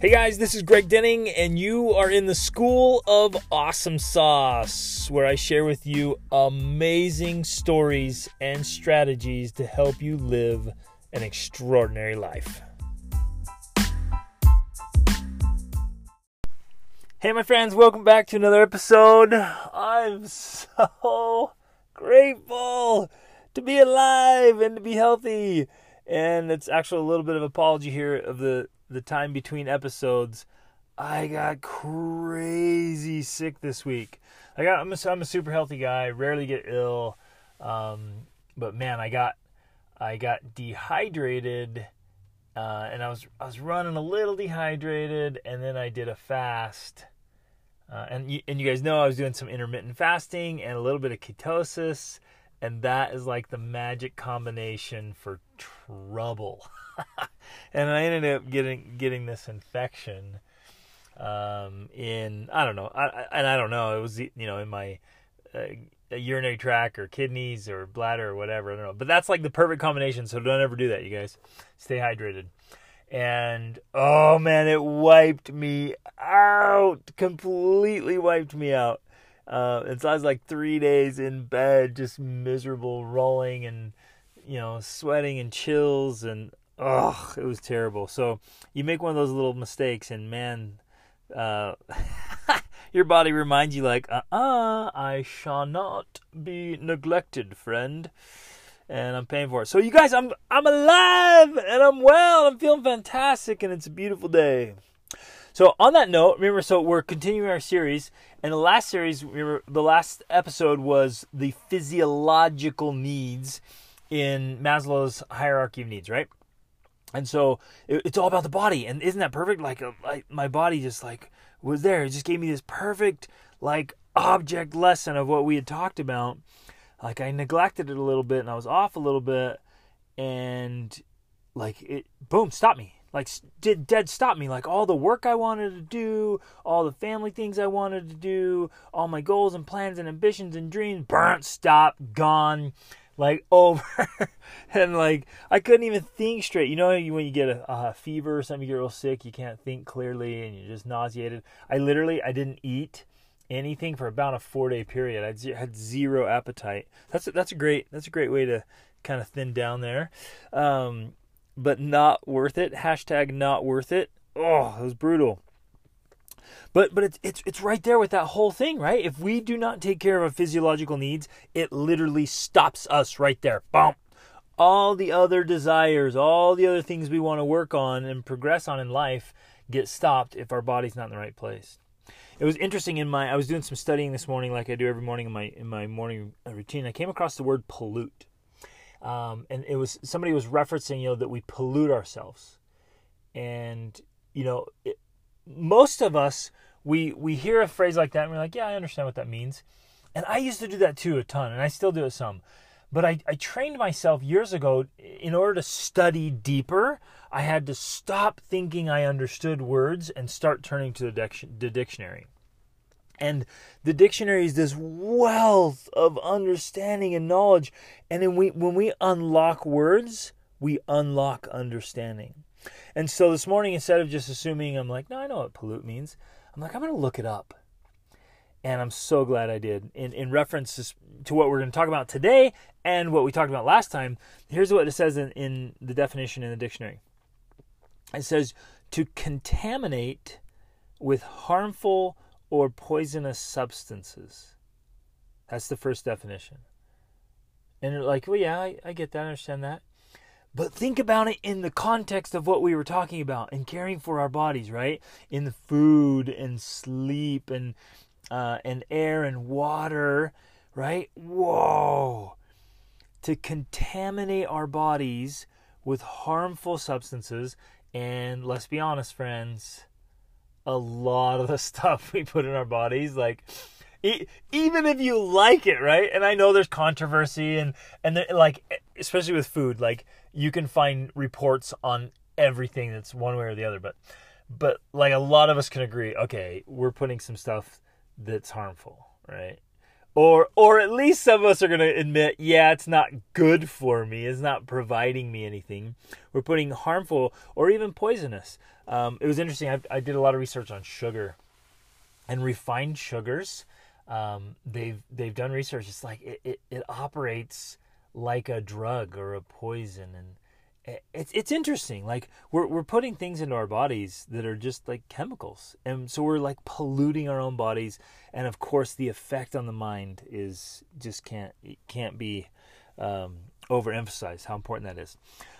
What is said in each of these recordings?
Hey guys, this is Greg Denning, and you are in the School of Awesome Sauce, where I share with you amazing stories and strategies to help you live an extraordinary life. Hey, my friends, welcome back to another episode. I'm so grateful to be alive and to be healthy. And it's actually a little bit of apology here of the the time between episodes, I got crazy sick this week. I got I'm a, I'm a super healthy guy, rarely get ill, um, but man, I got I got dehydrated, uh, and I was I was running a little dehydrated, and then I did a fast. Uh, and you, and you guys know I was doing some intermittent fasting and a little bit of ketosis, and that is like the magic combination for trouble. and I ended up getting getting this infection um, in I don't know, I, and I don't know. It was you know in my uh, urinary tract or kidneys or bladder or whatever. I don't know, but that's like the perfect combination. So don't ever do that, you guys. Stay hydrated. And oh man, it wiped me out. Completely wiped me out. Uh, and so I was like three days in bed, just miserable, rolling and you know, sweating and chills and Ugh, it was terrible. So you make one of those little mistakes, and man, uh, your body reminds you, like, uh uh-uh, uh, I shall not be neglected, friend. And I'm paying for it. So you guys, I'm I'm alive and I'm well. I'm feeling fantastic, and it's a beautiful day. So on that note, remember, so we're continuing our series, and the last series, remember, the last episode was the physiological needs in Maslow's hierarchy of needs, right? And so it, it's all about the body. And isn't that perfect? Like, uh, like my body just like was there. It just gave me this perfect like object lesson of what we had talked about. Like i neglected it a little bit and i was off a little bit. And like it boom stop me. Like did dead stop me. Like all the work i wanted to do all the family things i wanted to do all my goals and plans and ambitions and dreams burnt stop gone like over and like I couldn't even think straight. You know when you get a, a, fever or something, you get real sick, you can't think clearly and you're just nauseated. I literally I didn't eat anything for about a four day period. I had zero appetite. That's a, that's a great that's a great way to kind of thin down there, um, but not worth it. Hashtag not worth it. Oh, it was brutal. But but it's it's it's right there with that whole thing, right? If we do not take care of our physiological needs, it literally stops us right there. Bump. All the other desires, all the other things we want to work on and progress on in life get stopped if our body's not in the right place. It was interesting in my I was doing some studying this morning like I do every morning in my in my morning routine. I came across the word pollute. Um, and it was somebody was referencing you know that we pollute ourselves and you know it, most of us we we hear a phrase like that and we're like, yeah, I understand what that means. And I used to do that too a ton, and I still do it some. But I, I trained myself years ago in order to study deeper. I had to stop thinking I understood words and start turning to the, dic- the dictionary. And the dictionary is this wealth of understanding and knowledge. And then we, when we unlock words, we unlock understanding. And so this morning, instead of just assuming, I'm like, no, I know what pollute means. I'm like, I'm going to look it up. And I'm so glad I did. In, in reference to what we're going to talk about today and what we talked about last time, here's what it says in, in the definition in the dictionary it says to contaminate with harmful or poisonous substances. That's the first definition. And like, well, yeah, I, I get that, I understand that. But think about it in the context of what we were talking about and caring for our bodies, right? In the food and sleep and uh, and air and water, right? Whoa! To contaminate our bodies with harmful substances, and let's be honest, friends, a lot of the stuff we put in our bodies, like even if you like it, right? And I know there's controversy and and like especially with food, like you can find reports on everything that's one way or the other, but but like a lot of us can agree, okay, we're putting some stuff that's harmful, right? or or at least some of us are going to admit yeah it's not good for me it's not providing me anything. We're putting harmful or even poisonous. Um, it was interesting I, I, did a lot of research on sugar. And refined sugars um, they've they've done research it's like it, it, it operates like a drug or a poison and it's it's interesting. Like we're we're putting things into our bodies that are just like chemicals, and so we're like polluting our own bodies. And of course, the effect on the mind is just can't can't be um, overemphasized how important that is.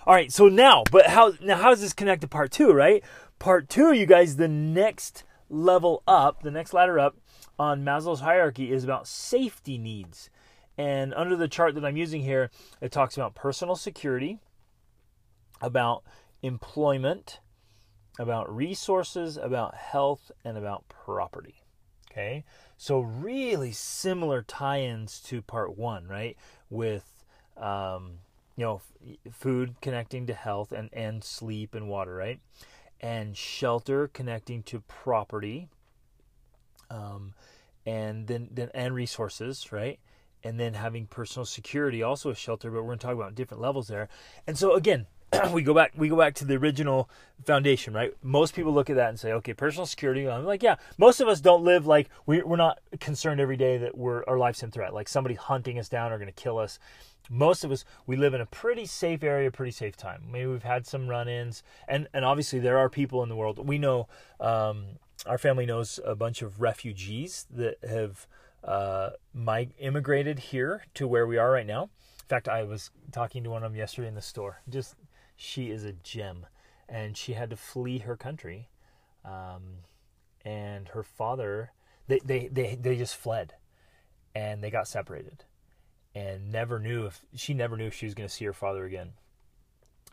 All right, so now, but how now how does this connect to part two? Right, part two, you guys, the next level up, the next ladder up on Maslow's hierarchy is about safety needs. And under the chart that I'm using here, it talks about personal security about employment, about resources, about health, and about property. Okay, so really similar tie ins to part one, right? With, um, you know, food connecting to health and, and sleep and water, right? And shelter connecting to property. Um, and then, then and resources, right? And then having personal security, also a shelter, but we're going to talk about different levels there. And so again, we go back we go back to the original foundation right? Most people look at that and say okay personal security. I'm like yeah. Most of us don't live like we, we're not concerned every day that we're our life's in threat like somebody hunting us down or going to kill us. Most of us we live in a pretty safe area pretty safe time. Maybe we've had some run-ins and and obviously there are people in the world. We know um, our family knows a bunch of refugees that have uh, mig- immigrated here to where we are right now. In fact i was talking to one of them yesterday in the store. Just she is a gem, and she had to flee her country, um, and her father they, they they they just fled, and they got separated, and never knew if she never knew if she was going to see her father again,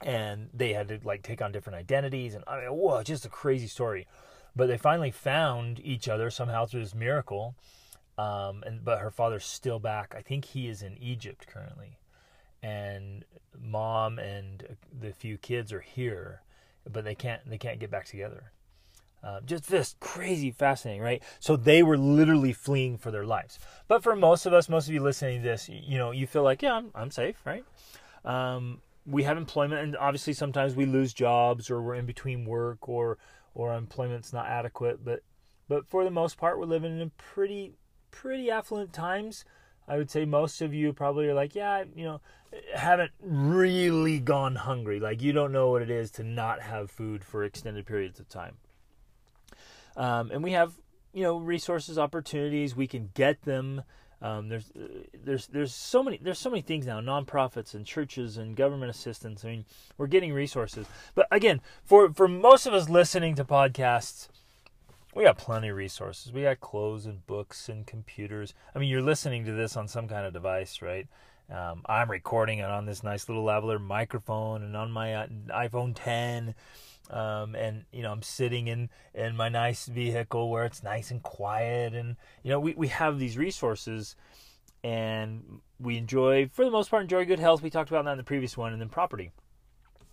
and they had to like take on different identities, and I mean, whoa, just a crazy story, but they finally found each other somehow through this miracle. Um, and but her father's still back. I think he is in Egypt currently and mom and the few kids are here, but they can't they can't get back together. Uh, just this crazy fascinating, right? So they were literally fleeing for their lives. But for most of us, most of you listening to this, you know, you feel like, yeah, I'm, I'm safe, right? Um, we have employment, and obviously sometimes we lose jobs, or we're in between work, or or employment's not adequate. But but for the most part, we're living in a pretty pretty affluent times. I would say most of you probably are like, yeah, you know, haven't really gone hungry. Like you don't know what it is to not have food for extended periods of time. Um, and we have, you know, resources, opportunities. We can get them. Um, there's, there's, there's so many, there's so many things now. Nonprofits and churches and government assistance. I mean, we're getting resources. But again, for for most of us listening to podcasts, we got plenty of resources. We got clothes and books and computers. I mean, you're listening to this on some kind of device, right? Um, I'm recording it on this nice little lavalier microphone and on my uh, iPhone 10. Um, and you know I'm sitting in in my nice vehicle where it's nice and quiet, and you know we we have these resources, and we enjoy for the most part enjoy good health. We talked about that in the previous one, and then property.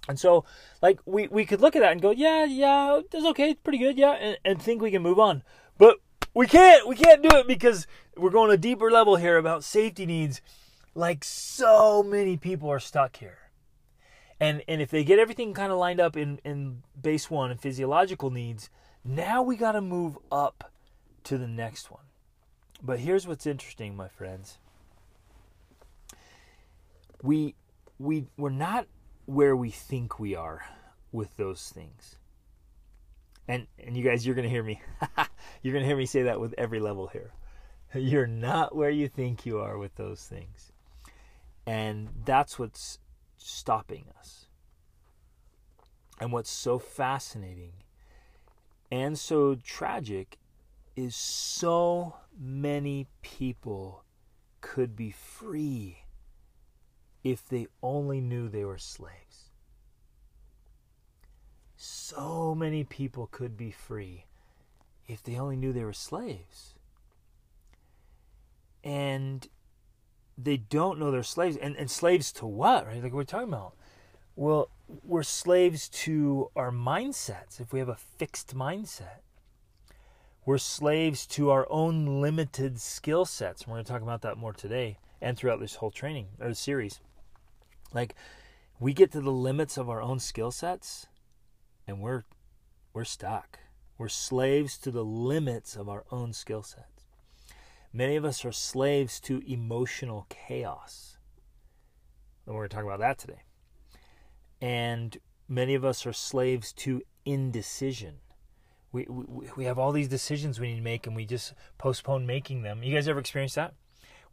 And so, like, we, we could look at that and go, yeah, yeah, that's okay, it's pretty good, yeah, and, and think we can move on. But we can't, we can't do it because we're going a deeper level here about safety needs. Like, so many people are stuck here. And, and if they get everything kind of lined up in, in base one and physiological needs, now we got to move up to the next one. But here's what's interesting, my friends. We we we're not where we think we are with those things. And and you guys, you're gonna hear me. you're gonna hear me say that with every level here. You're not where you think you are with those things. And that's what's stopping us. And what's so fascinating and so tragic is so many people could be free if they only knew they were slaves. So many people could be free if they only knew they were slaves. And they don't know they're slaves. And, and slaves to what, right? Like we're talking about. Well, we're slaves to our mindsets if we have a fixed mindset. We're slaves to our own limited skill sets. We're going to talk about that more today and throughout this whole training or series. Like we get to the limits of our own skill sets and we're we're stuck. We're slaves to the limits of our own skill sets. Many of us are slaves to emotional chaos. And we're going to talk about that today. And many of us are slaves to indecision. We, we, we have all these decisions we need to make and we just postpone making them. You guys ever experienced that?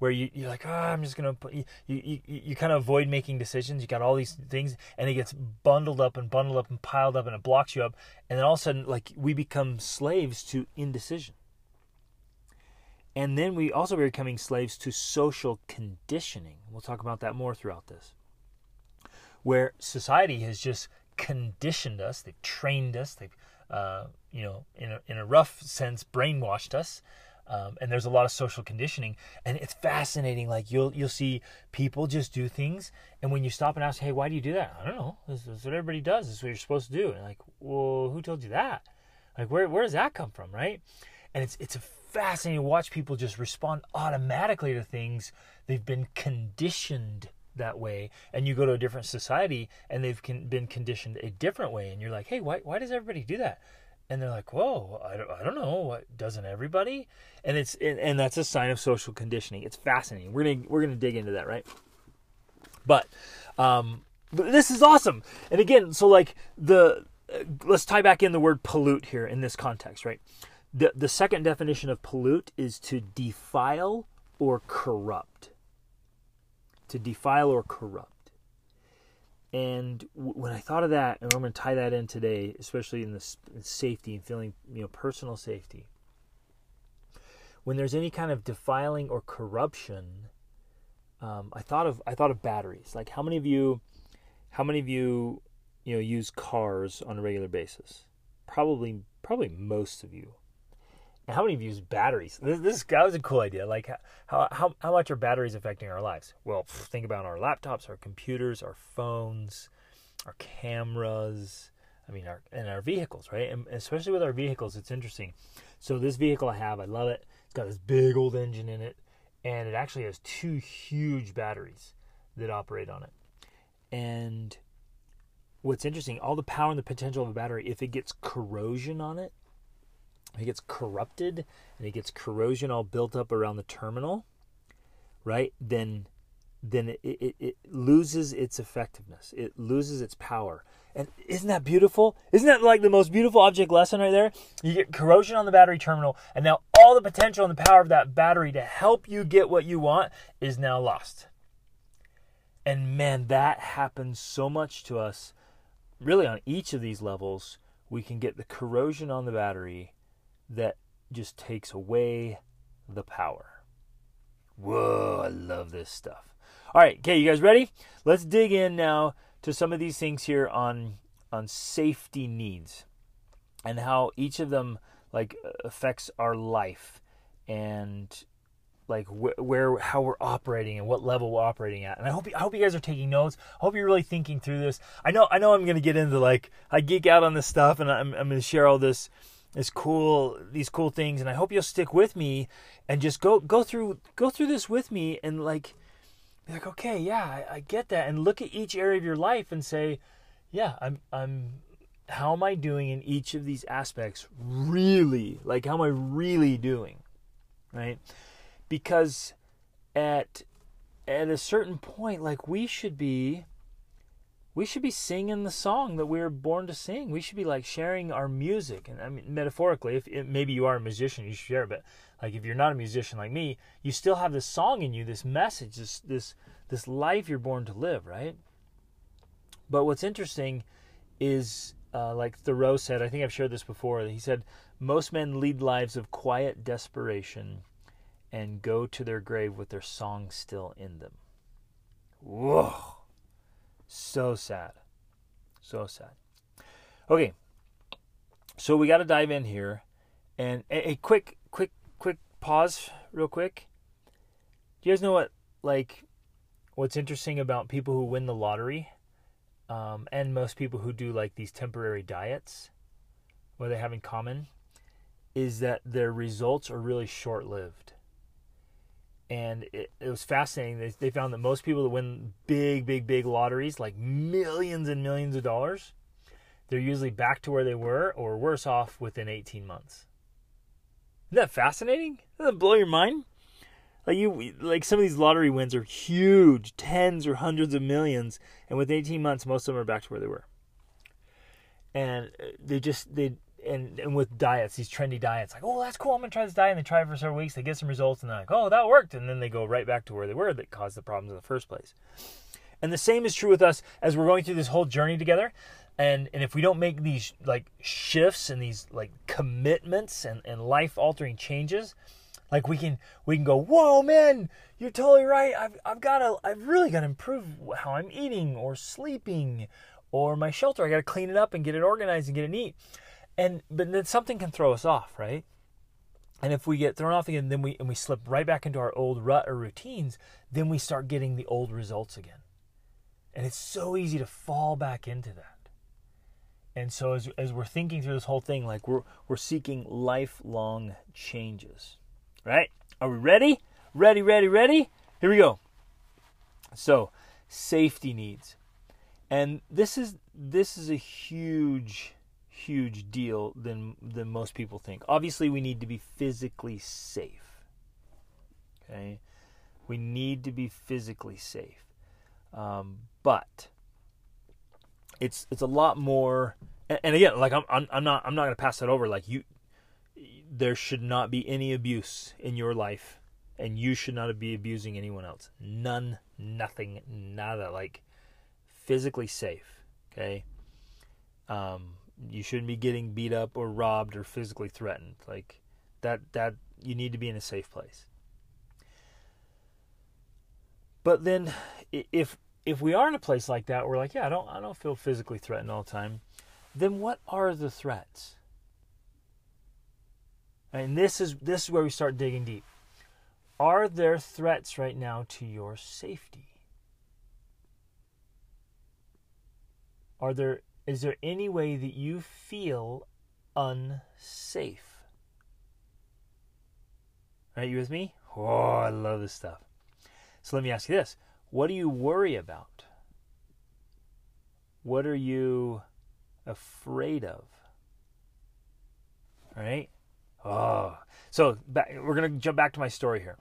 Where you, you're like, oh, I'm just gonna put you, you, you, kind of avoid making decisions. You got all these things, and it gets bundled up and bundled up and piled up, and it blocks you up. And then all of a sudden, like we become slaves to indecision. And then we also are becoming slaves to social conditioning. We'll talk about that more throughout this. Where society has just conditioned us, they've trained us, they've, uh, you know, in a, in a rough sense, brainwashed us um, and there's a lot of social conditioning, and it's fascinating. Like you'll you'll see people just do things, and when you stop and ask, "Hey, why do you do that?" I don't know. This, is what everybody does. This is what you're supposed to do. And like, well, who told you that? Like, where where does that come from, right? And it's it's fascinating to watch people just respond automatically to things they've been conditioned that way and you go to a different society and they've been conditioned a different way and you're like hey why, why does everybody do that and they're like, "Whoa, I don't, I don't know. What doesn't everybody?" And it's and, and that's a sign of social conditioning. It's fascinating. We're gonna we're gonna dig into that, right? But um, this is awesome. And again, so like the uh, let's tie back in the word pollute here in this context, right? The the second definition of pollute is to defile or corrupt. To defile or corrupt. And when I thought of that, and I'm going to tie that in today, especially in the safety and feeling, you know, personal safety. When there's any kind of defiling or corruption, um, I thought of I thought of batteries. Like how many of you, how many of you, you know, use cars on a regular basis? Probably, probably most of you how many of you use batteries? This, this that was a cool idea. Like how, how how much are batteries affecting our lives? Well, think about our laptops, our computers, our phones, our cameras. I mean, our and our vehicles, right? And especially with our vehicles, it's interesting. So this vehicle I have, I love it. It's got this big old engine in it, and it actually has two huge batteries that operate on it. And what's interesting, all the power and the potential of a battery, if it gets corrosion on it, it gets corrupted and it gets corrosion all built up around the terminal, right? Then then it, it, it, loses its effectiveness. It loses its power. And isn't that beautiful? Isn't that like the most beautiful object lesson right there? You get corrosion on the battery terminal, and now all the potential and the power of that battery to help you get what you want is now lost. And man, that happens so much to us, really on each of these levels. We can get the corrosion on the battery that just takes away the power. Whoa, I love this stuff. All right, okay, you guys ready? Let's dig in now to some of these things here on on safety needs and how each of them like affects our life and like wh- where how we're operating and what level we're operating at. And I hope I hope you guys are taking notes. I hope you're really thinking through this. I know I know I'm going to get into like I geek out on this stuff and I'm I'm going to share all this this cool these cool things and I hope you'll stick with me and just go go through go through this with me and like be like okay yeah I, I get that and look at each area of your life and say yeah I'm I'm how am I doing in each of these aspects really? Like how am I really doing? Right? Because at at a certain point like we should be we should be singing the song that we were born to sing. We should be like sharing our music. And I mean, metaphorically, if it, maybe you are a musician, you should share. But like, if you're not a musician like me, you still have this song in you, this message, this this this life you're born to live, right? But what's interesting is, uh, like Thoreau said, I think I've shared this before. He said most men lead lives of quiet desperation and go to their grave with their song still in them. Whoa so sad. So sad. Okay. So we got to dive in here. And a, a, quick, quick, quick pause, real quick. Do you guys know what, like, what's interesting about people who win the lottery um, and most people who do, like, these temporary diets? What they have in common is that their results are really short lived. And it, it, was fascinating. They, they found that most people that win big, big, big lotteries, like millions and millions of dollars, they're usually back to where they were or worse off within 18 months. Isn't that fascinating? Doesn't that blow your mind? Like you, like some of these lottery wins are huge, tens or hundreds of millions, and within 18 months, most of them are back to where they were. And uh, they just they and and with diets, these trendy diets, like oh that's cool, I'm gonna try this diet, and they try it for several weeks, they get some results, and they're like oh that worked, and then they go right back to where they were that caused the problems in the first place. And the same is true with us as we're going through this whole journey together. And and if we don't make these like shifts and these like commitments and, and life altering changes, like we can we can go, whoa man, you're totally right. I've I've gotta I've really gotta improve how I'm eating or sleeping or my shelter. I gotta clean it up and get it organized and get it neat. And but then something can throw us off, right? And if we get thrown off again, then we and we slip right back into our old rut or routines, then we start getting the old results again. And it's so easy to fall back into that. And so as as we're thinking through this whole thing, like we're we're seeking lifelong changes. Right? Are we ready? Ready, ready, ready? Here we go. So, safety needs. And this is this is a huge huge deal than than most people think. Obviously, we need to be physically safe. Okay? We need to be physically safe. Um, but it's it's a lot more and, and again, like I'm, I'm I'm not I'm not to pass that over like you there should not be any abuse in your life and you should not be abusing anyone else none nothing nada like physically safe okay um, you shouldn't be getting beat up or robbed or physically threatened like that that you need to be in a safe place but then if if we are in a place like that we're like yeah i don't i don't feel physically threatened all the time then what are the threats and this is this is where we start digging deep. Are there threats right now to your safety? Are there is there any way that you feel unsafe? Are you with me? Oh, I love this stuff. So let me ask you this. What do you worry about? What are you afraid of? All right? Oh, so back, we're gonna jump back to my story here.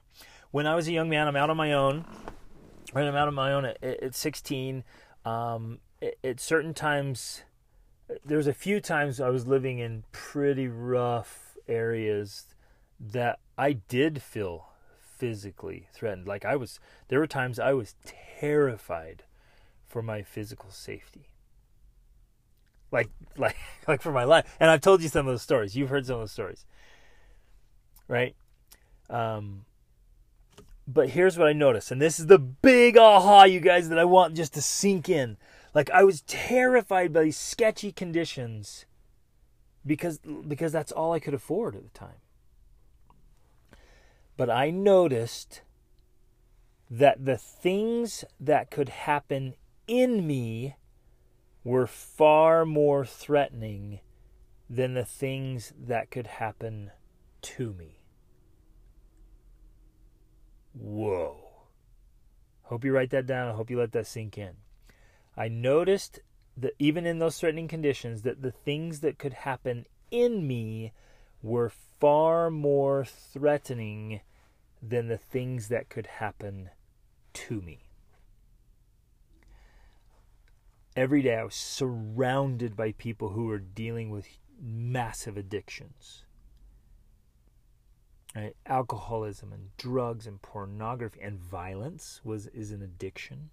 When I was a young man, I'm out on my own. Right, I'm out on my own at, at 16. Um, at, certain times, there's a few times I was living in pretty rough areas that I did feel physically threatened. Like I was, there were times I was terrified for my physical safety like like like for my life. And I've told you some of those stories. You've heard some of those stories right? Um, but here's what I noticed, and this is the big aha, you guys, that I want just to sink in. Like I was terrified by these sketchy conditions because because that's all I could afford at the time. But I noticed that the things that could happen in me were far more threatening than the things that could happen to me. Whoa. Hope you write that down. I hope you let that sink in. I noticed that even in those threatening conditions, that the things that could happen in me were far more threatening than the things that could happen to me. Every day I was surrounded by people who were dealing with massive addictions Right? Alcoholism and drugs and pornography and violence was is an addiction,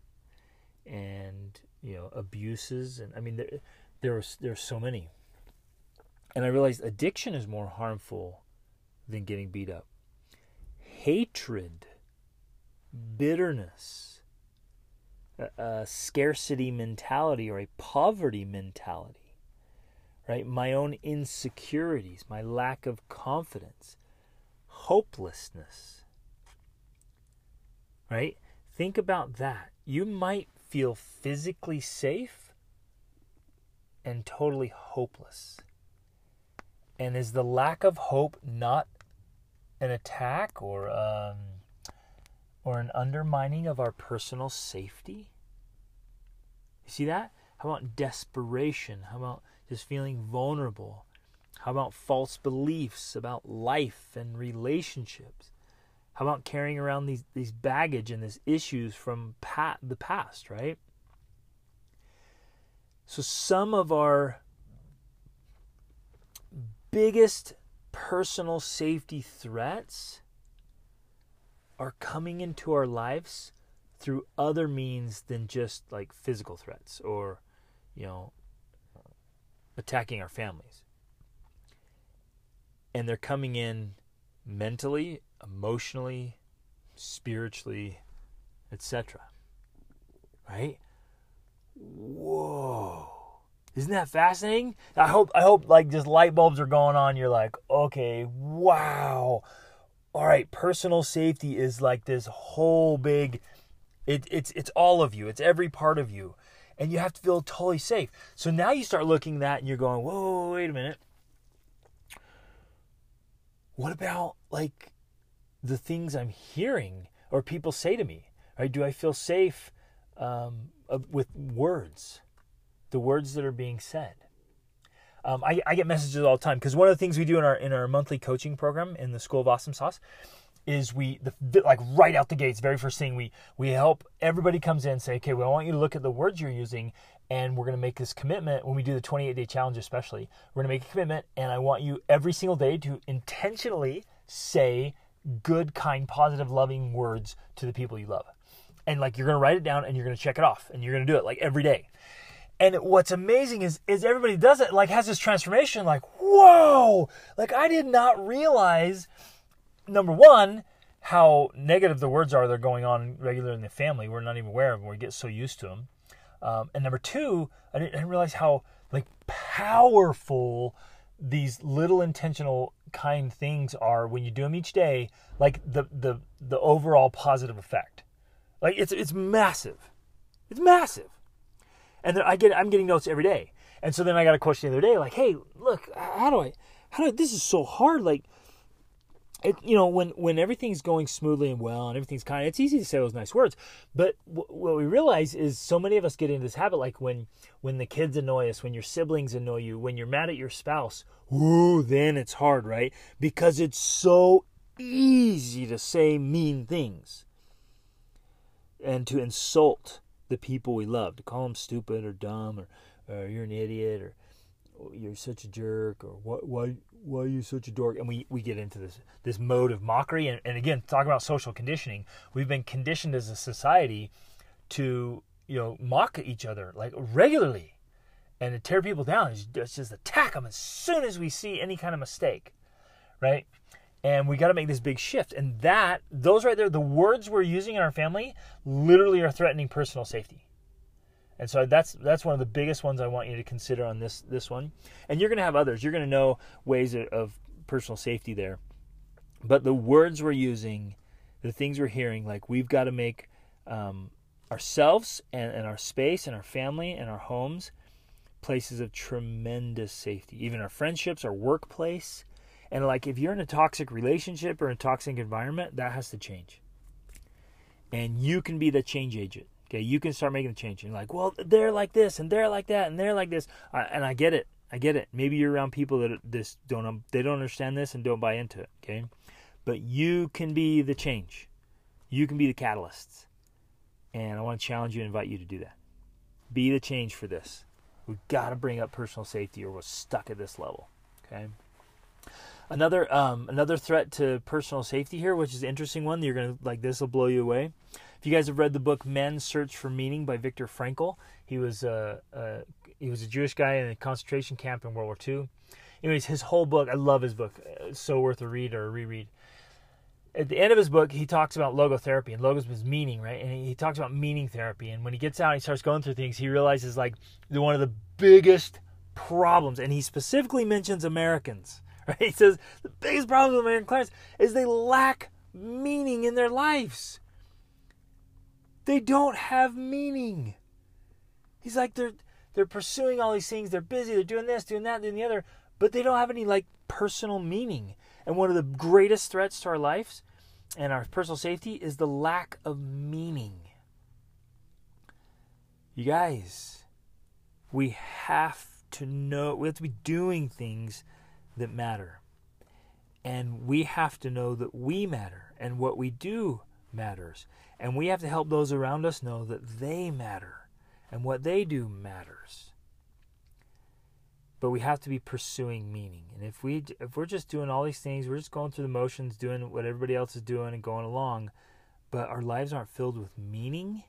and you know abuses and I mean there there there's there's so many, and I realized addiction is more harmful than getting beat up. Hatred, bitterness, a, a scarcity mentality or a poverty mentality, right? My own insecurities, my lack of confidence hopelessness. Right? Think about that. You might feel physically safe and totally hopeless. And is the lack of hope not an attack or um, or an undermining of our personal safety? You see that? How about desperation? How about just feeling vulnerable? How about false beliefs about life and relationships? How about carrying around these, these baggage and these issues from pat, the past, right? So, some of our biggest personal safety threats are coming into our lives through other means than just like physical threats or, you know, attacking our families. And they're coming in mentally, emotionally, spiritually, etc. Right? Whoa. Isn't that fascinating? I hope I hope like just light bulbs are going on. You're like, okay, wow. All right, personal safety is like this whole big it, it's it's all of you. It's every part of you. And you have to feel totally safe. So now you start looking at that and you're going, whoa, wait a minute. What about like the things I'm hearing or people say to me? Right? Do I feel safe um, with words? The words that are being said. Um, I, I, get messages all the time because one of the things we do in our in our monthly coaching program in the School of Awesome Sauce is we the, like right out the gates, very first thing we we help everybody comes in say, okay, well, I want you to look at the words you're using, and we're going to make this commitment when we do the 28 day challenge, especially. We're going to make a commitment, and I want you every single day to intentionally say good, kind, positive, loving words to the people you love. And like you're going to write it down and you're going to check it off and you're going to do it like every day. And what's amazing is is everybody does it like has this transformation like whoa like I did not realize number one how negative the words are they're going on regularly in the family we're not even aware of them we get so used to them um, and number two I didn't, I didn't realize how like powerful these little intentional kind things are when you do them each day like the the the overall positive effect. Like it's it's massive. It's massive. And then i get i'm getting notes every day. And so then i got a question the other day like hey look how do i how do I, this is so hard like it, you know when when everything's going smoothly and well and everything's kind it's easy to say those nice words. But w- what we realize is so many of us get into this habit like when when the kids annoy us when your siblings annoy you when you're mad at your spouse ooh then it's hard right? Because it's so easy to say mean things and to insult the people we love to call them stupid or dumb or, or you're an idiot or you're such a jerk or what why why are you such a dork? And we we get into this this mode of mockery. And, and again talking about social conditioning. We've been conditioned as a society to you know mock each other like regularly. And to tear people down it's just attack them as soon as we see any kind of mistake right? And we got to make this big shift. And that those right there the words we're using in our family literally are threatening personal safety and so that's that's one of the biggest ones I want you to consider on this this one. And you're going to have others. You're going to know ways of personal safety there. But the words we're using, the things we're hearing, like we've got to make um, ourselves and, and our space and our family and our homes places of tremendous safety. Even our friendships, our workplace. And like if you're in a toxic relationship or a toxic environment, that has to change. And you can be the change agent. Okay, you can start making a change. You're like, well, they're like this and they're like that and they're like this, uh, and I get it. I get it. Maybe you're around people that this don't they don't understand this and don't buy into it. Okay, but you can be the change. You can be the catalysts, and I want to challenge you and invite you to do that. Be the change for this. We've got to bring up personal safety, or we're stuck at this level. Okay. Another um, another threat to personal safety here, which is an interesting one. You're gonna like this will blow you away if you guys have read the book Man's Search for Meaning by Viktor Frankl, he was a, a he was a Jewish guy in a concentration camp in World War II. Anyways, his whole book, I love his book. It's so worth a read or a reread. At the end of his book, he talks about logotherapy, and logos is meaning, right? And he talks about meaning therapy. And when he gets out, he starts going through things. He realizes like one of the biggest problems, and he specifically mentions Americans. Right? He says the biggest problem with American clients is they lack meaning in their lives. They don't have meaning. He's like they're they're pursuing all these things, they're busy, they're doing this, doing that, doing the other, but they don't have any like personal meaning. And one of the greatest threats to our lives and our personal safety is the lack of meaning. You guys, we have to know, we have to be doing things that matter. And we have to know that we matter and what we do matters. And we have to help those around us know that they matter and what they do matters. But we have to be pursuing meaning. And if we if we're just doing all these things, we're just going through the motions, doing what everybody else is doing and going along, but our lives aren't filled with meaning,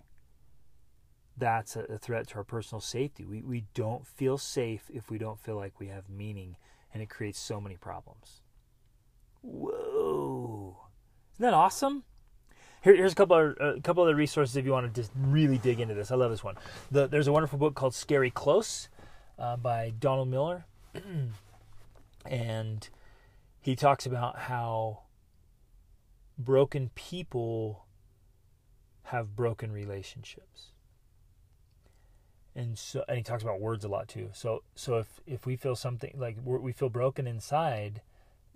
that's a, threat to our personal safety. We we don't feel safe if we don't feel like we have meaning, and it creates so many problems. Whoa. Isn't that awesome? Here, here's a couple of a couple of the resources if you want to just really dig into this. I love this one. The, there's a wonderful book called Scary Close uh, by Donald Miller, and he talks about how broken people have broken relationships. And so, and he talks about words a lot too. So, so if if we feel something like we feel broken inside,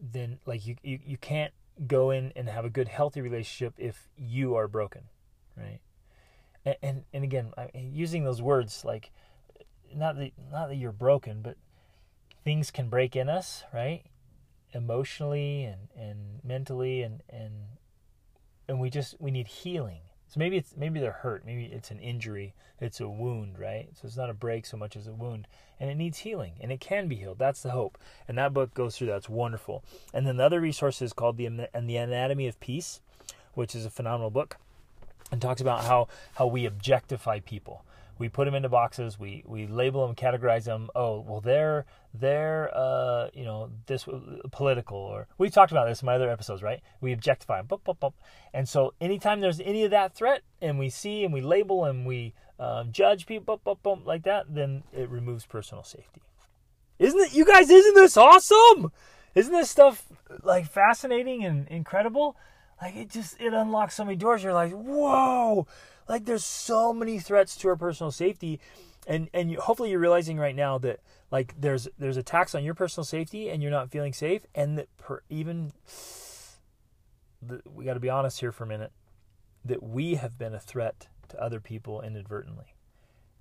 then like you, you you can't go in and have a good healthy relationship if you are broken right? And and, and again I, using those words like not that not that you're broken but things can break in us right? Emotionally and and mentally and and and we just we need healing so maybe it's maybe they're hurt. Maybe it's an injury. It's a wound, right? So it's not a break so much as a wound, and it needs healing, and it can be healed. That's the hope. And that book goes through that. It's wonderful. And then the other resource is called the and the Anatomy of Peace, which is a phenomenal book, and talks about how how we objectify people we put them into boxes we we label them categorize them oh well they're they're uh you know this political or we talked about this in my other episodes right? We objectify them and so anytime there's any of that threat and we see and we label and we um, judge people like that then it removes personal safety. Isn't it you guys isn't this awesome? Isn't this stuff like fascinating and incredible? Like it just it unlocks so many doors. You're like whoa like there's so many threats to our personal safety, and and you, hopefully you're realizing right now that like there's there's attacks on your personal safety, and you're not feeling safe, and that per, even the, we got to be honest here for a minute that we have been a threat to other people inadvertently,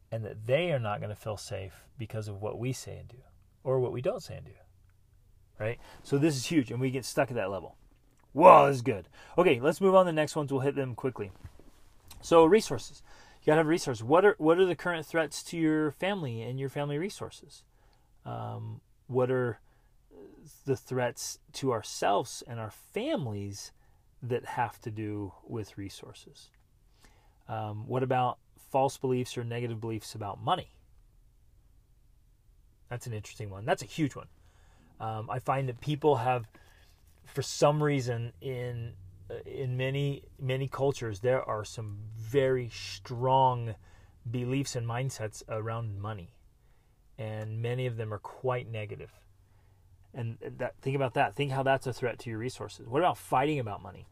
and that they are not going to feel safe because of what we say and do, or what we don't say and do. Right? So this is huge, and we get stuck at that level. Whoa, this is good. Okay, let's move on to the next ones. We'll hit them quickly. So resources. You gotta have resources. What are what are the current threats to your family and your family resources? Um, what are the threats to ourselves and our families that have to do with resources? Um, what about false beliefs or negative beliefs about money? That's an interesting one. That's a huge one. Um, I find that people have, for some reason, in in many many cultures there are some very strong beliefs and mindsets around money. And many of them are quite negative. And that think about that. Think how that's a threat to your resources. What about fighting about money?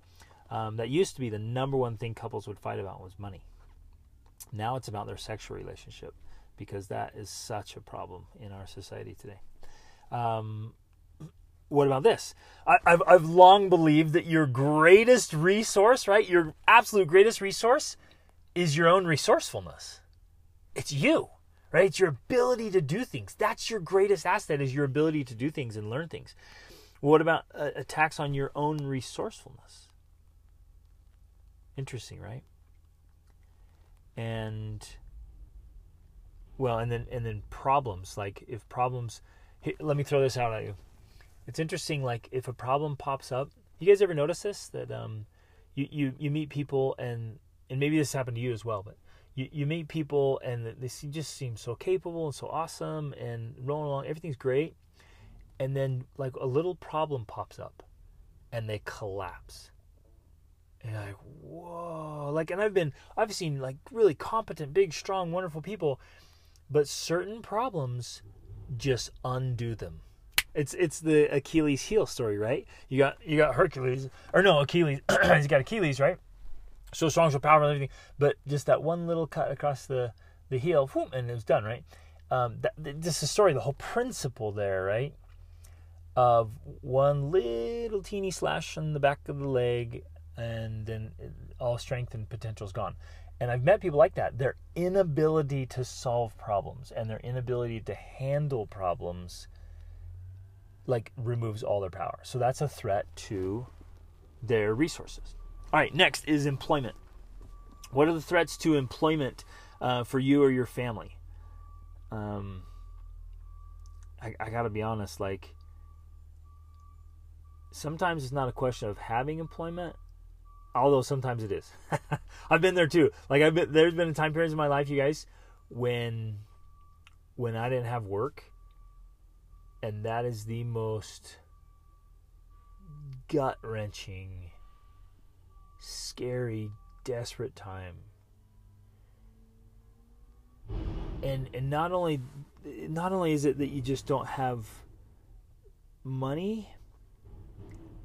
Um, that used to be the number one thing couples would fight about was money. Now it's about their sexual relationship because that is such a problem in our society today. Um, what about this? I, have I've long believed that your greatest resource, right? Your absolute greatest resource is your own resourcefulness. It's you, right? It's your ability to do things. That's your greatest asset is your ability to do things and learn things. What about uh, attacks on your own resourcefulness? Interesting, right? And well, and then and then problems like if problems. let me throw this out at you it's interesting like if a problem pops up you guys ever notice this? That um you you, you meet people and and maybe this happened to you as well but you, you meet people and they just seem so capable and so awesome and rolling along everything's great. And then like a little problem pops up and they collapse. And like whoa. Like and i've been i've seen like really competent big strong wonderful people but certain problems just undo them it's it's the Achilles heel story, right? You got you got Hercules, or no Achilles. he's got Achilles, right? So strong, so powerful, and everything. But just that one little cut across the the heel, whoop, and it was done, right? Um, that, is the story, the whole principle there, right? of one little teeny slash on the back of the leg, and then all strength and potential is gone. And I've met people like that. Their inability to solve problems and their inability to handle problems like removes all their power. So that's a threat to their resources. All right, next is employment. What are the threats to employment uh, for you or your family? Um, I, I got to be honest, like, sometimes it's not a question of having employment, although sometimes it is. I've been there too. Like, I've been, there's been time periods in my life, you guys, when, when I didn't have work, and that is the most gut wrenching, scary, desperate time. And and not only not only is it that you just don't have money,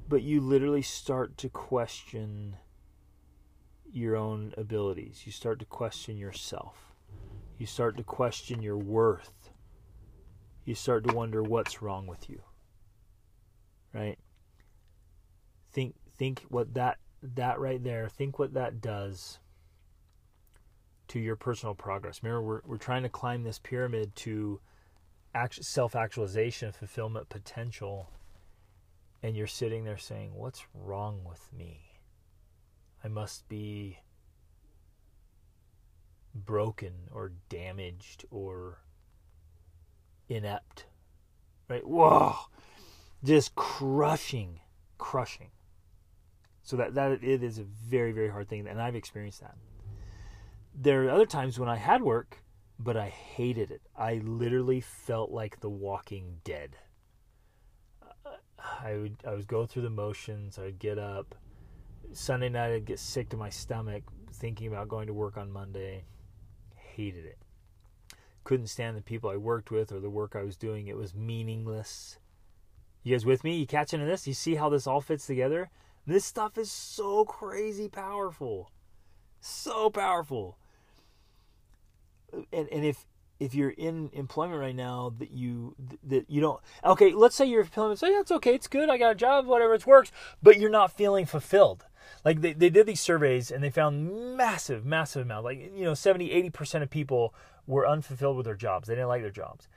but you literally start to question your own abilities. You start to question yourself. You start to question your worth. You start to wonder what's wrong with you. Right? Think think what that that right there, think what that does to your personal progress. Remember, we're, we're trying to climb this pyramid to act, self actualization, fulfillment potential, and you're sitting there saying, What's wrong with me? I must be broken or damaged or inept. Right? Whoa! Just crushing, crushing. So that, that it is a very, very hard thing, and I've experienced that there are other times when I had work, but I hated it. I literally felt like the walking dead. I would I was going through the motions. I'd get up. Sunday night I'd get sick to my stomach thinking about going to work on Monday. Hated it. Couldn't stand the people I worked with or the work I was doing. It was meaningless. You guys with me? You catching this? You see how this all fits together? This stuff is so crazy powerful. So powerful and, and if if you're in employment right now that you that you don't okay let's say you're employment say it's okay it's good i got a job whatever it works but you're not feeling fulfilled like they, they did these surveys and they found massive massive amount like you know 70 80% of people were unfulfilled with their jobs they didn't like their jobs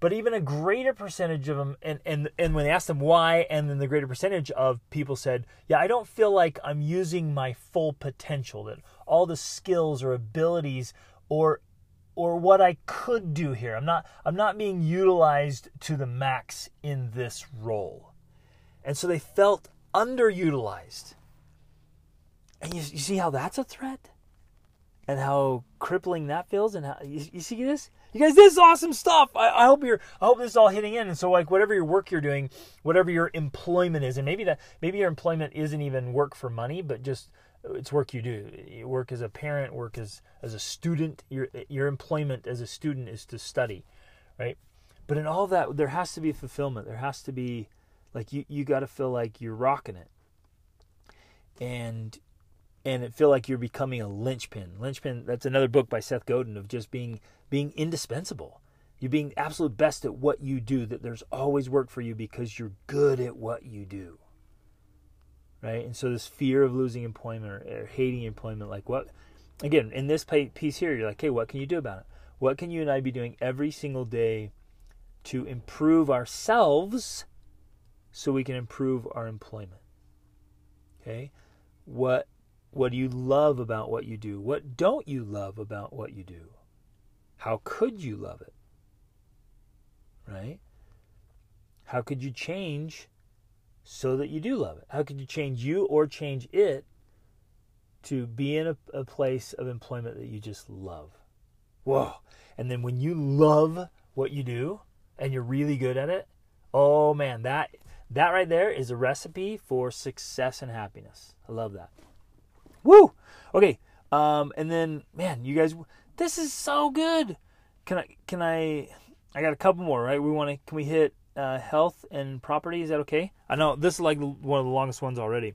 but even a greater percentage of them and, and and when they asked them why and then the greater percentage of people said yeah i don't feel like i'm using my full potential that all the skills or abilities or or what I could do here. I'm not I'm not being utilized to the max in this role. And so they felt underutilized. And you, you see how that's a threat? And how crippling that feels and how you, you see this? You guys, this is awesome stuff. I, I hope you're I hope this is all hitting in. And so like whatever your work you're doing, whatever your employment is, and maybe that maybe your employment isn't even work for money, but just it's work you do. You work as a parent, work as as a student. Your your employment as a student is to study, right? But in all that, there has to be fulfillment. There has to be like you you got to feel like you're rocking it, and and it feel like you're becoming a linchpin. Linchpin. That's another book by Seth Godin of just being being indispensable. You're being absolute best at what you do. That there's always work for you because you're good at what you do right? And so this fear of losing employment or, or hating employment, like what? Again, in this piece here, you're like, hey, what can you do about it? What can you and I be doing every single day to improve ourselves so we can improve our employment? Okay, what what do you love about what you do? What don't you love about what you do? How could you love it? Right? How could you change so that you do love it? How could you change you or change it to be in a, a place of employment that you just love? Whoa. And then when you love what you do and you're really good at it, oh man, that that right there is a recipe for success and happiness. I love that. Woo! Okay. Um, and then man, you guys this is so good. Can I can I I got a couple more, right? We want to can we hit uh, health and property. Is that okay? I know this is like one of the longest ones already,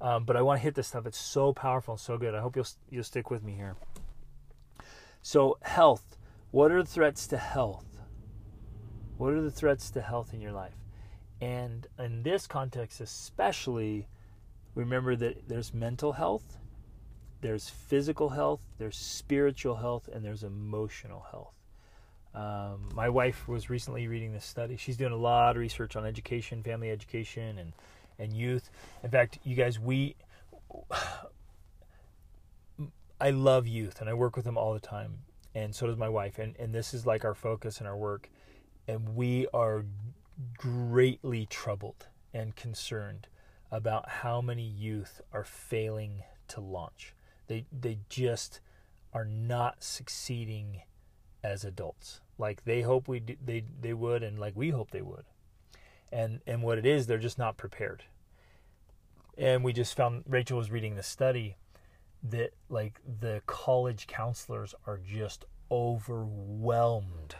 um, but I want to hit this stuff. It's so powerful and so good. I hope you'll you'll stick with me here. So health. What are the threats to health? What are the threats to health in your life? And in this context, especially, remember that there's mental health, there's physical health, there's spiritual health, and there's emotional health. Um, my wife was recently reading this study. She's doing a lot of research on education, family education, and and youth. In fact, you guys, we I love youth, and I work with them all the time, and so does my wife. And and this is like our focus in our work, and we are greatly troubled and concerned about how many youth are failing to launch. They they just are not succeeding as adults. Like they hope we do, they they would and like we hope they would. And and what it is they're just not prepared. And we just found Rachel was reading the study that like the college counselors are just overwhelmed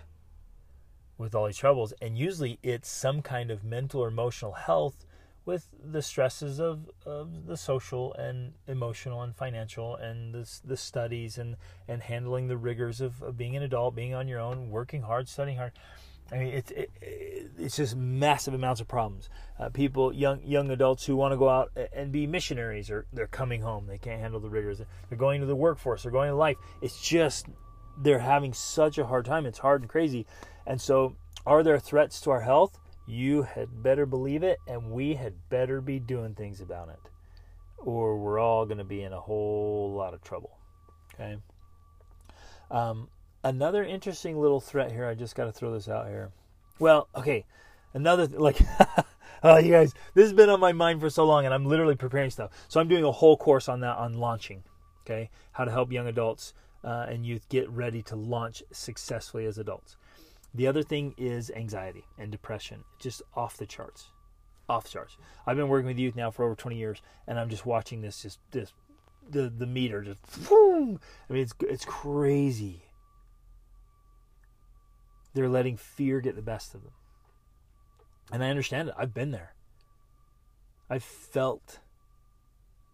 with all these troubles. And usually it's some kind of mental or emotional health with the stresses of, of the social and emotional and financial and the, the studies and, and handling the rigors of, of being an adult, being on your own, working hard, studying hard. I mean, it's it, it's just massive amounts of problems. Uh, people, young young adults who want to go out and be missionaries, or they're coming home. They can't handle the rigors. They're going to the workforce. They're going to life. It's just they're having such a hard time. It's hard and crazy. And so, are there threats to our health? You had better believe it, and we had better be doing things about it, or we're all going to be in a whole lot of trouble. Okay. Um, another interesting little threat here. I just got to throw this out here. Well, okay. Another like, oh, you guys, this has been on my mind for so long, and I'm literally preparing stuff. So I'm doing a whole course on that on launching. Okay, how to help young adults uh, and youth get ready to launch successfully as adults. The other thing is anxiety and depression, just off the charts, off the charts. I've been working with youth now for over 20 years, and I'm just watching this, just this, the the meter just. Boom! I mean, it's it's crazy. They're letting fear get the best of them, and I understand it. I've been there. I've felt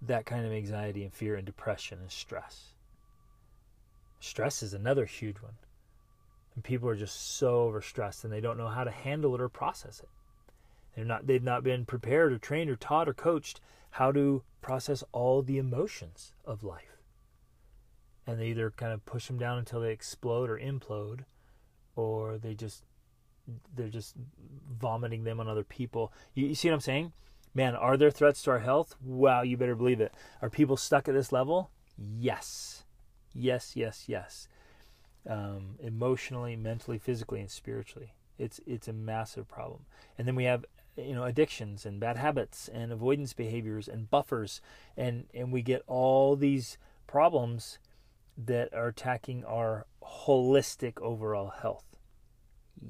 that kind of anxiety and fear and depression and stress. Stress is another huge one. And people are just so overstressed and they don't know how to handle it or process it. They're not they've not been prepared or trained or taught or coached how to process all the emotions of life. And they either kind of push them down until they explode or implode or they just they're just vomiting them on other people. You, you see what I'm saying? Man, are there threats to our health? Wow, you better believe it. Are people stuck at this level? Yes. Yes, yes, yes um, emotionally, mentally, physically, and spiritually. It's it's a massive problem. And then we have you know addictions and bad habits and avoidance behaviors and buffers, and and we get all these problems that are attacking our holistic overall health.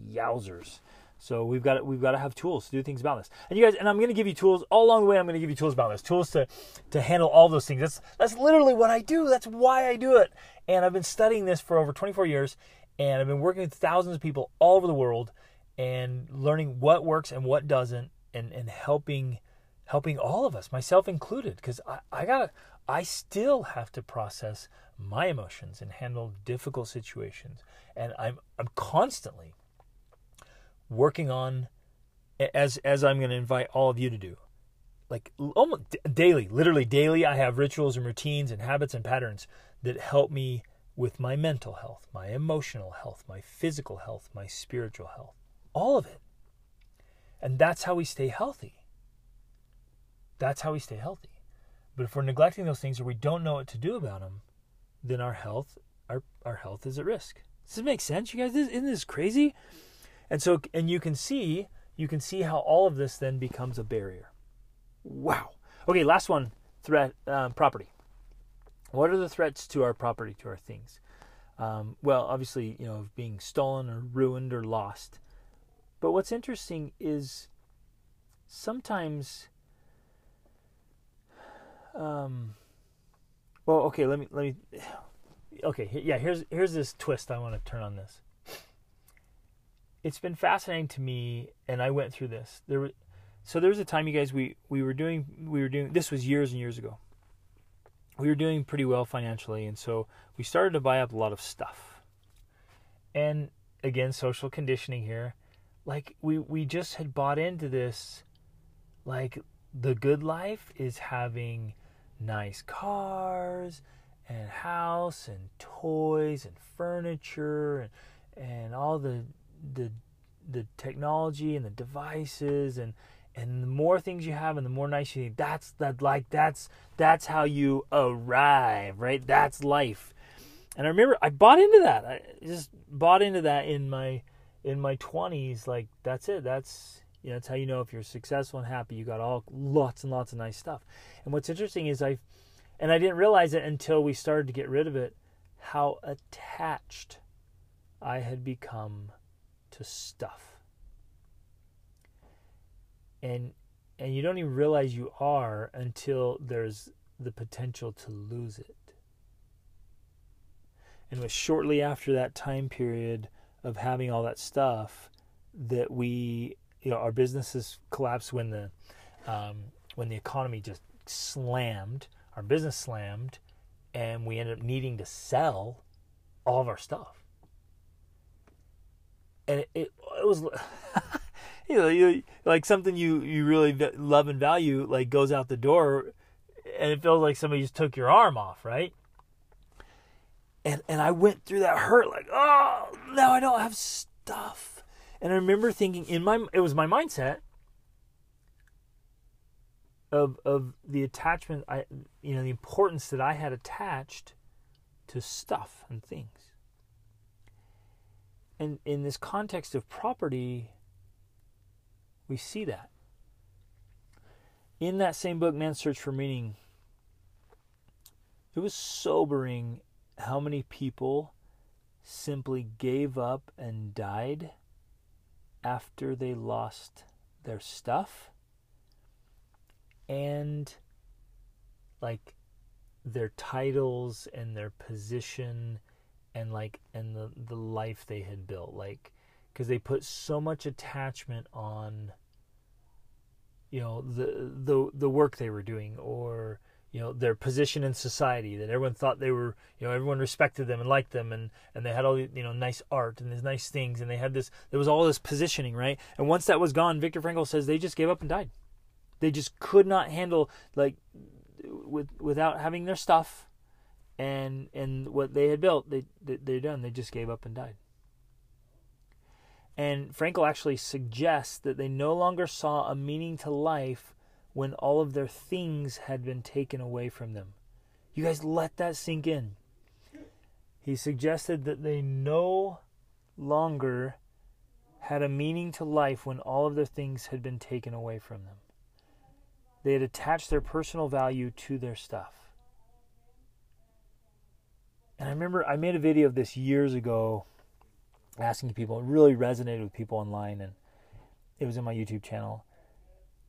Yowzers. So we've got to, we've got to have tools to do things about this. And you guys, and I'm going to give you tools all along the way. I'm going to give you tools about this, tools to to handle all those things. That's that's literally what I do. That's why I do it. And I've been studying this for over 24 years, and I've been working with thousands of people all over the world, and learning what works and what doesn't, and and helping helping all of us, myself included, because I, I got I still have to process my emotions and handle difficult situations, and I'm I'm constantly working on as as I'm going to invite all of you to do. Like almost daily, literally daily, I have rituals and routines and habits and patterns that help me with my mental health, my emotional health, my physical health, my spiritual health. All of it. And that's how we stay healthy. That's how we stay healthy. But if we're neglecting those things or we don't know what to do about them, then our health our, our health is at risk. Does this make sense, you guys? isn't this crazy? And so, and you can see, you can see how all of this then becomes a barrier. Wow. Okay, last one threat um, property. What are the threats to our property, to our things? Um, well, obviously, you know, of being stolen or ruined or lost. But what's interesting is sometimes. Um, well, okay, let me let me. Okay, yeah. Here's here's this twist I want to turn on this it's been fascinating to me, and I went through this. There, so there was a time, you guys, we we were doing we were doing this was years and years ago. We were doing pretty well financially, and so we started to buy up a lot of stuff. And again, social conditioning here. like we we just had bought into this like the good life is having nice cars and house and toys and furniture and and all the the the technology and the devices and and the more things you have and the more nice you think that's that like that's that's how you arrive right? That's life. And i remember i bought into that. I just bought into that in my in my 20s like that's it. That's you know that's how you know if you're successful and happy. You got all lots and lots of nice stuff. And what's interesting is i and i didn't realize it until we started to get rid of it how attached i had become to stuff and and you don't even realize you are until there's the potential to lose it. And it was shortly after that time period of having all that stuff that we, you know, our businesses collapsed when the um, when the economy just slammed, our business slammed, and we ended up needing to sell all of our stuff. And it, it, it was you know, you, like something you you really love and value like goes out the door, and it feels like somebody just took your arm off, right? And and I went through that hurt, like, oh, now I don't have stuff. And I remember thinking in my it was my mindset of of the attachment I you know the importance that I had attached to stuff and things. And in this context of property, we see that. In that same book, Man's Search for Meaning, it was sobering how many people simply gave up and died after they lost their stuff and like their titles and their position and like and the the life they had built like because they put so much attachment on you know the the the work they were doing or you know their position in society that everyone thought they were you know everyone respected them and liked them and and they had all you know nice art and these nice things and they had this there was all this positioning right? And once that was gone Viktor Frankl says they just gave up and died. They just could not handle like with without having their stuff and and what they had built they, they they're done they just gave up and died and Frankl actually suggests that they no longer saw a meaning to life when all of their things had been taken away from them. You guys let that sink in. He suggested that they no longer had a meaning to life when all of their things had been taken away from them. They had attached their personal value to their stuff. And I remember I made a video of this years ago asking people. It really resonated with people online, and it was in my YouTube channel.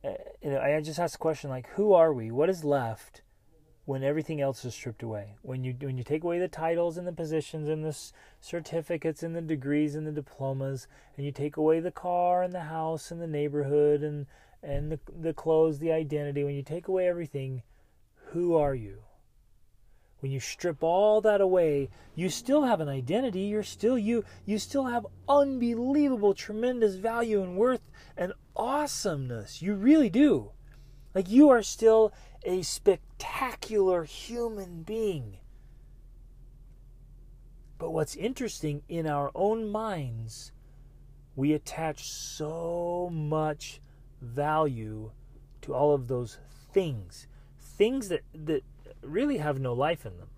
Uh, I just asked the question like, who are we? What is left when everything else is stripped away? When you when you take away the titles and the positions and the certificates and the degrees and the diplomas, and you take away the car and the house and the neighborhood and and the the clothes, the identity. When you take away everything, who are you? When you strip all that away, you still have an identity. You're still you. You still have unbelievable, tremendous value and worth and awesomeness. You really do. Like you are still a spectacular human being. But what's interesting in our own minds, we attach so much value to all of those things. Things that, that really have no life in them.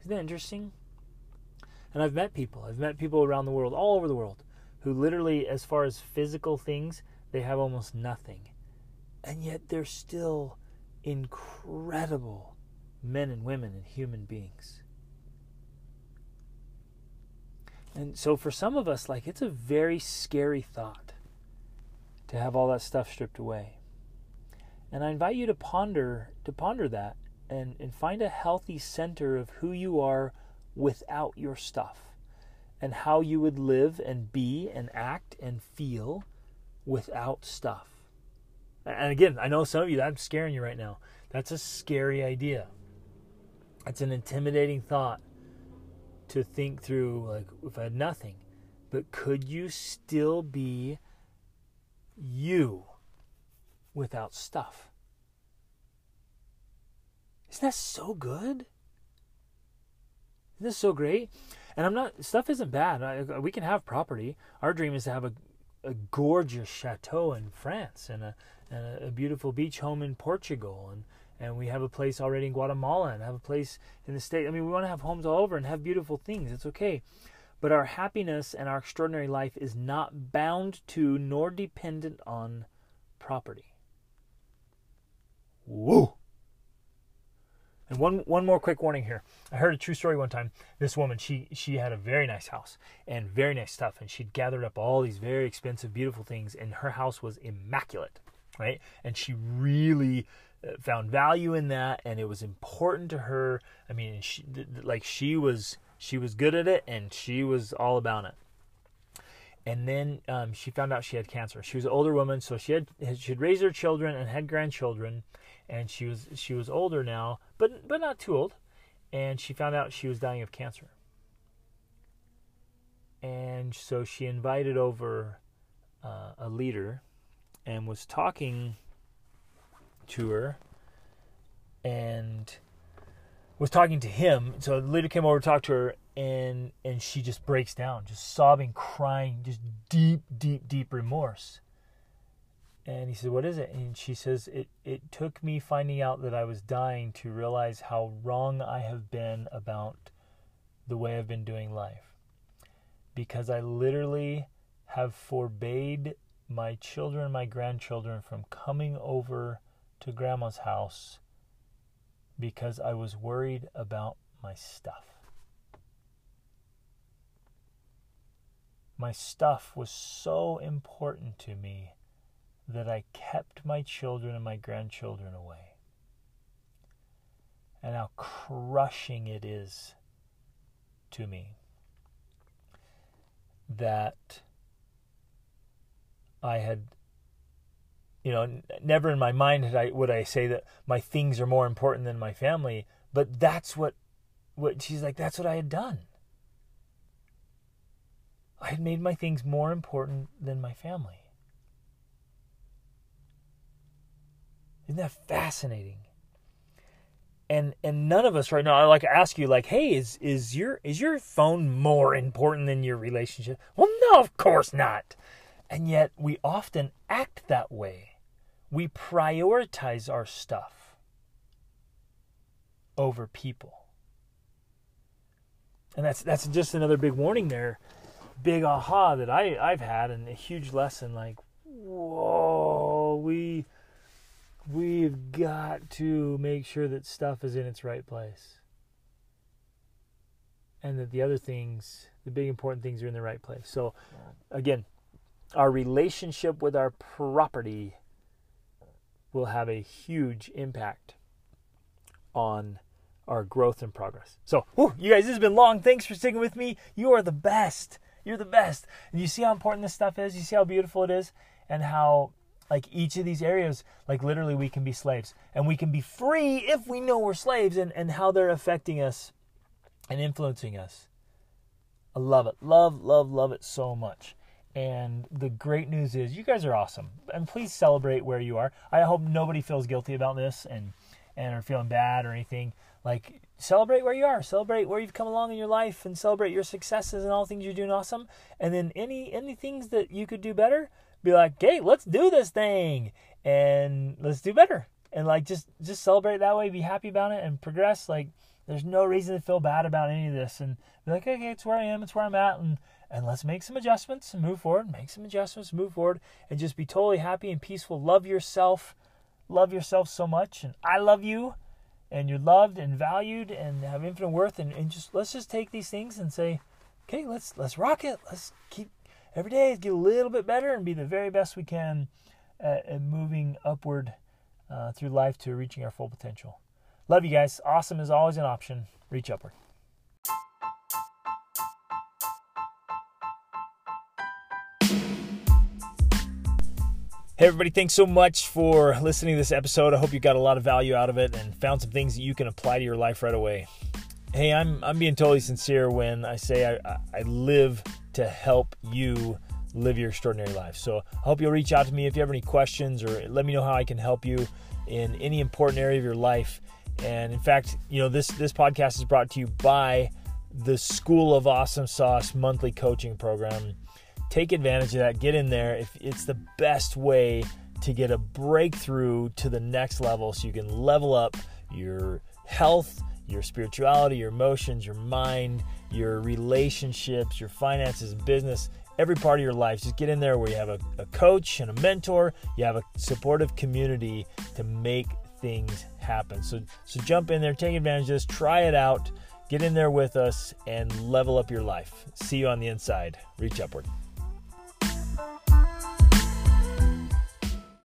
Isn't that interesting? And I've met people, I've met people around the world, all over the world, who literally, as far as physical things, they have almost nothing. And yet they're still incredible men and women and human beings. And so for some of us, like, it's a very scary thought to have all that stuff stripped away. And I invite you to ponder to ponder that and, and find a healthy center of who you are without your stuff and how you would live and be and act and feel without stuff. And again, I know some of you, I'm scaring you right now. That's a scary idea. It's an intimidating thought to think through, like, if I had nothing. but could you still be you without stuff? Isn't that so good? Isn't this so great? And I'm not, stuff isn't bad. I, we can have property. Our dream is to have a, a gorgeous chateau in France and a, and a, beautiful beach home in Portugal. And, and we have a place already in Guatemala and have a place in the state. I mean, we want to have homes all over and have beautiful things. It's okay. But our happiness and our extraordinary life is not bound to nor dependent on property. Woo! And one one more quick warning here. I heard a true story one time. This woman, she she had a very nice house and very nice stuff, and she'd gathered up all these very expensive, beautiful things, and her house was immaculate, right? And she really uh, found value in that, and it was important to her. I mean, she like she was she was good at it, and she was all about it. And then um, she found out she had cancer. She was an older woman, so she had she had raised her children and had grandchildren and she was she was older now, but but not too old, and she found out she was dying of cancer. And so she invited over uh, a leader, and was talking to her, and was talking to him. So the leader came over to talk to her, and and she just breaks down, just sobbing, crying, just deep, deep, deep remorse and he said, What is it? And she says, it, it took me finding out that I was dying to realize how wrong I have been about the way I've been doing life. Because I literally have forbade my children, my grandchildren from coming over to grandma's house because I was worried about my stuff. My stuff was so important to me that I kept my children and my grandchildren away. And how crushing it is to me that I had, you know, never in my mind had I would I say that my things are more important than my family, but that's what, what she's like. That's what I had done. I had made my things more important than my family. Isn't that fascinating? And and none of us right now I like ask you like, hey, is is your is your phone more important than your relationship? Well, no, of course not. And yet we often act that way. We prioritize our stuff over people. And that's that's just another big warning there. Big aha that I, I've had and a huge lesson like, whoa, we we've got to make sure that stuff is in its right place. And that the other things, the big important things, are in the right place. So, again, our relationship with our property will have a huge impact on our growth and progress. So, whew, you guys, this has been long. Thanks for sticking with me. You are the best. You're the best. And you see how important this stuff is? You see how beautiful it is? And how like each of these areas like literally we can be slaves and we can be free if we know we're slaves and, and how they're affecting us and influencing us i love it love love love it so much and the great news is you guys are awesome. And please celebrate where you are. I hope nobody feels guilty about this and and are feeling bad or anything. Like celebrate where you are. Celebrate where you've come along in your life and celebrate your successes and all things you're doing awesome. And then any any things that you could do better be like, hey, let's do this thing and let's do better. And like just just celebrate that way, be happy about it and progress. Like there's no reason to feel bad about any of this. And be like, okay, it's where I am, it's where I'm at. And and let's make some adjustments and move forward, make some adjustments, move forward, and just be totally happy and peaceful. Love yourself. Love yourself so much. And I love you. And you're loved and valued and have infinite worth. And, and just let's just take these things and say, okay, let's let's rock it. Let's keep every day get a little bit better and be the very best we can at, at moving upward uh, through life to reaching our full potential. Love you guys. Awesome is always an option. Reach upward. Hey, everybody, thanks so much for listening to this episode. I hope you got a lot of value out of it and found some things that you can apply to your life right away. Hey, I'm, I'm being totally sincere when I say I, I live to help you live your extraordinary life. So I hope you'll reach out to me if you have any questions or let me know how I can help you in any important area of your life. And in fact, you know, this this podcast is brought to you by the School of Awesome Sauce monthly coaching program. Take advantage of that. Get in there. If it's the best way to get a breakthrough to the next level so you can level up your health, your spirituality, your emotions, your mind, your relationships, your finances, business, every part of your life. Just get in there where you have a, a coach and a mentor, you have a supportive community to make things happen. So so jump in there, take advantage of this, try it out, get in there with us and level up your life. See you on the inside. Reach upward.